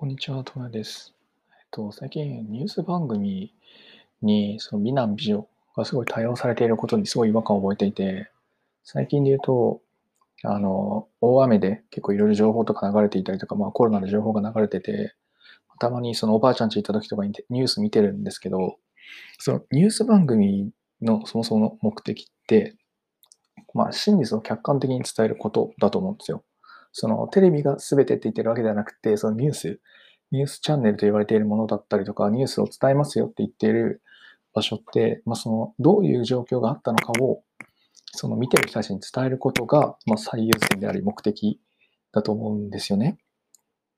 こんにちは、トムです。えっと、最近ニュース番組にその美男美女がすごい多用されていることにすごい違和感を覚えていて、最近で言うと、あの、大雨で結構いろいろ情報とか流れていたりとか、まあコロナの情報が流れてて、たまにそのおばあちゃんち行った時とかにニュース見てるんですけど、そのニュース番組のそもそもの目的って、まあ真実を客観的に伝えることだと思うんですよ。そのテレビが全てって言ってるわけではなくて、そのニュース、ニュースチャンネルと言われているものだったりとか、ニュースを伝えますよって言っている場所って、まあ、そのどういう状況があったのかをその見てる人たちに伝えることが、まあ、最優先であり目的だと思うんですよね。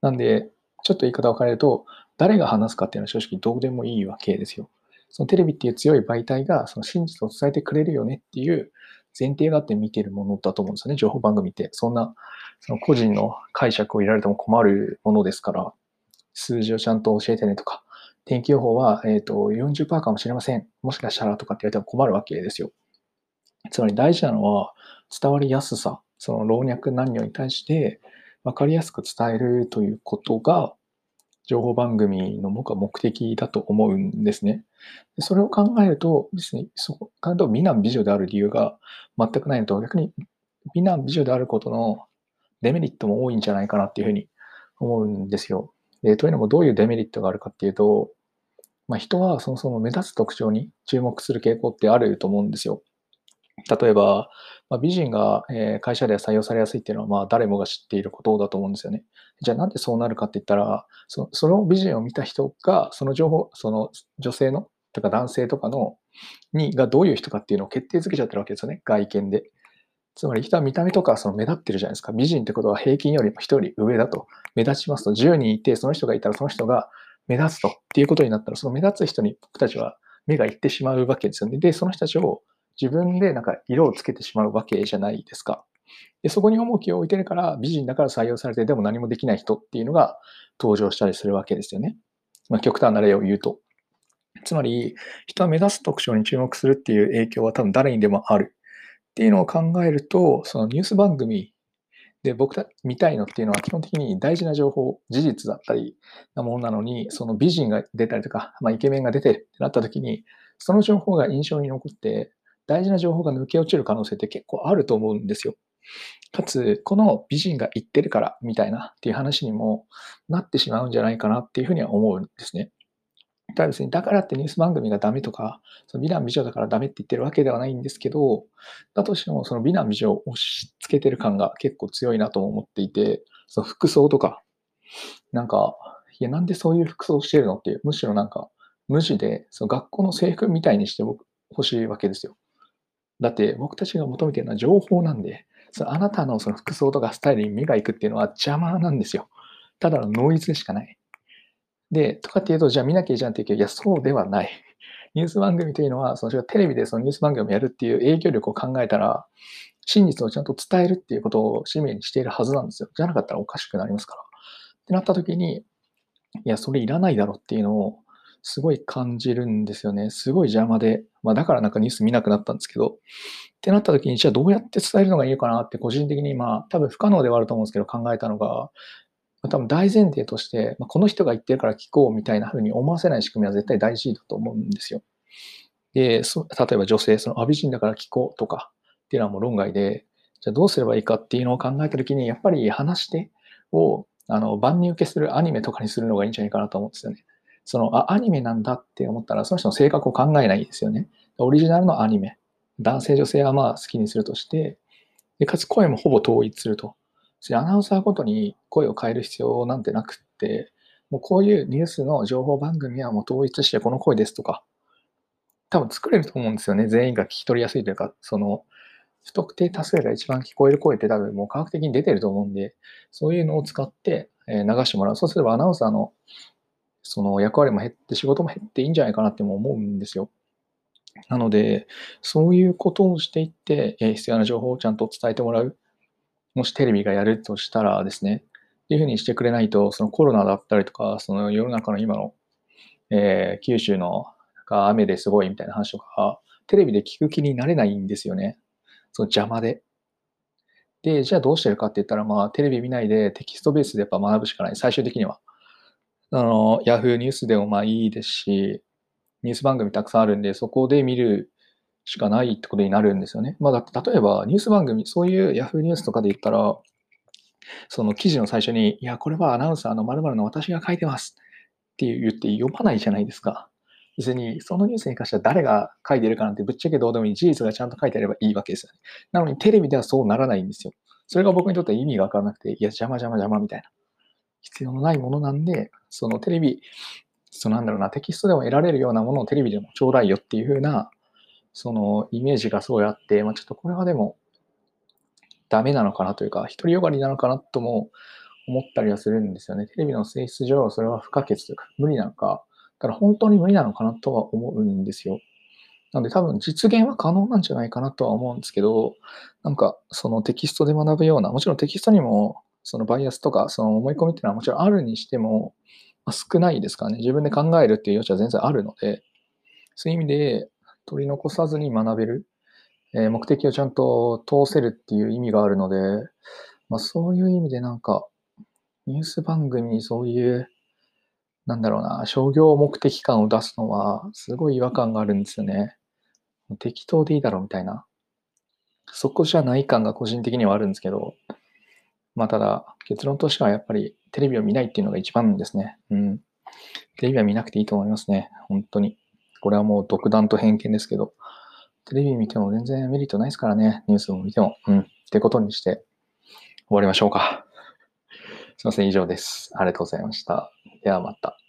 なんで、ちょっと言い方を変えると、誰が話すかっていうのは正直どうでもいいわけですよ。そのテレビっていう強い媒体がその真実を伝えてくれるよねっていう前提があって見てるものだと思うんですよね、情報番組って。そんなその個人の解釈を入れられても困るものですから、数字をちゃんと教えてねとか、天気予報は、えーと、40%かもしれません。もしかしたらとかって言われても困るわけですよ。つまり大事なのは伝わりやすさ、その老若男女に対して分かりやすく伝えるということが情報番組の僕は目的だと思うんですね。それを考えると、別にそこからと美男美女である理由が全くないのと、逆に美男美女であることのデメリットも多いんじゃないかなっていうふうに思うんですよ。でというのもどういうデメリットがあるかっていうと、まあ、人はそもそも目立つ特徴に注目する傾向ってあると思うんですよ。例えば、まあ、美人が、会社では採用されやすいっていうのは、まあ、誰もが知っていることだと思うんですよね。じゃあなんでそうなるかって言ったら、そその美人を見た人が、その情報、その女性の、とか男性とかの、に、がどういう人かっていうのを決定づけちゃってるわけですよね。外見で。つまり人は見た目とかその目立ってるじゃないですか。美人ってことは平均よりも1人上だと。目立ちますと、10人いて、その人がいたらその人が目立つとっていうことになったら、その目立つ人に僕たちは目がいってしまうわけですよね。で、その人たちを自分でなんか色をつけてしまうわけじゃないですか。で、そこに重きを置いてるから、美人だから採用されて、でも何もできない人っていうのが登場したりするわけですよね。まあ、極端な例を言うと。つまり、人は目指す特徴に注目するっていう影響は多分誰にでもある。っていうのを考えると、そのニュース番組で僕た見たいのっていうのは基本的に大事な情報、事実だったりなものなのに、その美人が出たりとか、まあ、イケメンが出てるってなった時に、その情報が印象に残って、大事な情報が抜け落ちる可能性って結構あると思うんですよ。かつ、この美人が言ってるからみたいなっていう話にもなってしまうんじゃないかなっていうふうには思うんですね。ただ別にだからってニュース番組がダメとか、その美男美女だからダメって言ってるわけではないんですけど、だとしてもその美男美女を押し付けてる感が結構強いなと思っていて、その服装とか、なんか、いや、なんでそういう服装をしてるのっていう、むしろなんか、無地で、その学校の制服みたいにして僕欲しいわけですよ。だって僕たちが求めてるのは情報なんで、そのあなたのその服装とかスタイルに目が行くっていうのは邪魔なんですよ。ただのノイズでしかない。で、とかっていうと、じゃあ見なきゃいいじゃんって言うけど、いや、そうではない。ニュース番組というのは、そのテレビでそのニュース番組をやるっていう影響力を考えたら、真実をちゃんと伝えるっていうことを使命にしているはずなんですよ。じゃなかったらおかしくなりますから。ってなった時に、いや、それいらないだろっていうのをすごい感じるんですよね。すごい邪魔で。まあだからなんかニュース見なくなったんですけど。ってなった時に、じゃあどうやって伝えるのがいいのかなって個人的にまあ多分不可能ではあると思うんですけど考えたのが、多分大前提として、まあ、この人が言ってるから聞こうみたいな風に思わせない仕組みは絶対大事だと思うんですよ。で、例えば女性、その、あ、美人だから聞こうとかっていうのはもう論外で、じゃあどうすればいいかっていうのを考えたときに、やっぱり話し手をあの万人受けするアニメとかにするのがいいんじゃないかなと思うんですよね。その、あ、アニメなんだって思ったら、その人の性格を考えないですよね。オリジナルのアニメ。男性、女性はまあ好きにするとして、でかつ声もほぼ統一すると。アナウンサーごとに声を変える必要なんてなくって、もうこういうニュースの情報番組はもう統一してこの声ですとか、多分作れると思うんですよね。全員が聞き取りやすいというか、その、不特定多数が一番聞こえる声って多分もう科学的に出てると思うんで、そういうのを使って流してもらう。そうすればアナウンサーのその役割も減って仕事も減っていいんじゃないかなっても思うんですよ。なので、そういうことをしていって、必要な情報をちゃんと伝えてもらう。もしテレビがやるとしたらですね、っていうふうにしてくれないと、そのコロナだったりとか、その世の中の今の、えー、九州のが雨ですごいみたいな話とか、テレビで聞く気になれないんですよね。その邪魔で。で、じゃあどうしてるかって言ったら、まあ、テレビ見ないでテキストベースでやっぱ学ぶしかない。最終的には。あの、ヤフーニュースでもまあいいですし、ニュース番組たくさんあるんで、そこで見るしかないってことになるんですよね。まあ、だって例えばニュース番組、そういうヤフーニュースとかで言ったら、その記事の最初に、いや、これはアナウンサーの〇〇の私が書いてますって言って読まないじゃないですか。別に、そのニュースに関しては誰が書いてるかなんてぶっちゃけどうでもいい。事実がちゃんと書いてあればいいわけですよね。なのにテレビではそうならないんですよ。それが僕にとって意味がわからなくて、いや、邪魔邪魔邪魔みたいな。必要のないものなんで、そのテレビ、そのなんだろうな、テキストでも得られるようなものをテレビでもちょうだいよっていう風な、そのイメージがすごいあって、まあ、ちょっとこれはでもダメなのかなというか、独りよがりなのかなとも思ったりはするんですよね。テレビの性質上、それは不可欠というか、無理なのか、だから本当に無理なのかなとは思うんですよ。なので多分実現は可能なんじゃないかなとは思うんですけど、なんかそのテキストで学ぶような、もちろんテキストにもそのバイアスとかその思い込みっていうのはもちろんあるにしても、まあ、少ないですからね。自分で考えるっていう余地は全然あるので、そういう意味で取り残さずに学べる、えー、目的をちゃんと通せるっていう意味があるので、まあ、そういう意味でなんか、ニュース番組にそういう、なんだろうな、商業目的感を出すのは、すごい違和感があるんですよね。適当でいいだろうみたいな。そこじゃない感が個人的にはあるんですけど、まあただ、結論としてはやっぱりテレビを見ないっていうのが一番ですね。うん。テレビは見なくていいと思いますね。本当に。これはもう独断と偏見ですけど、テレビ見ても全然メリットないですからね。ニュースを見ても。うん。ってことにして終わりましょうか。すいません。以上です。ありがとうございました。ではまた。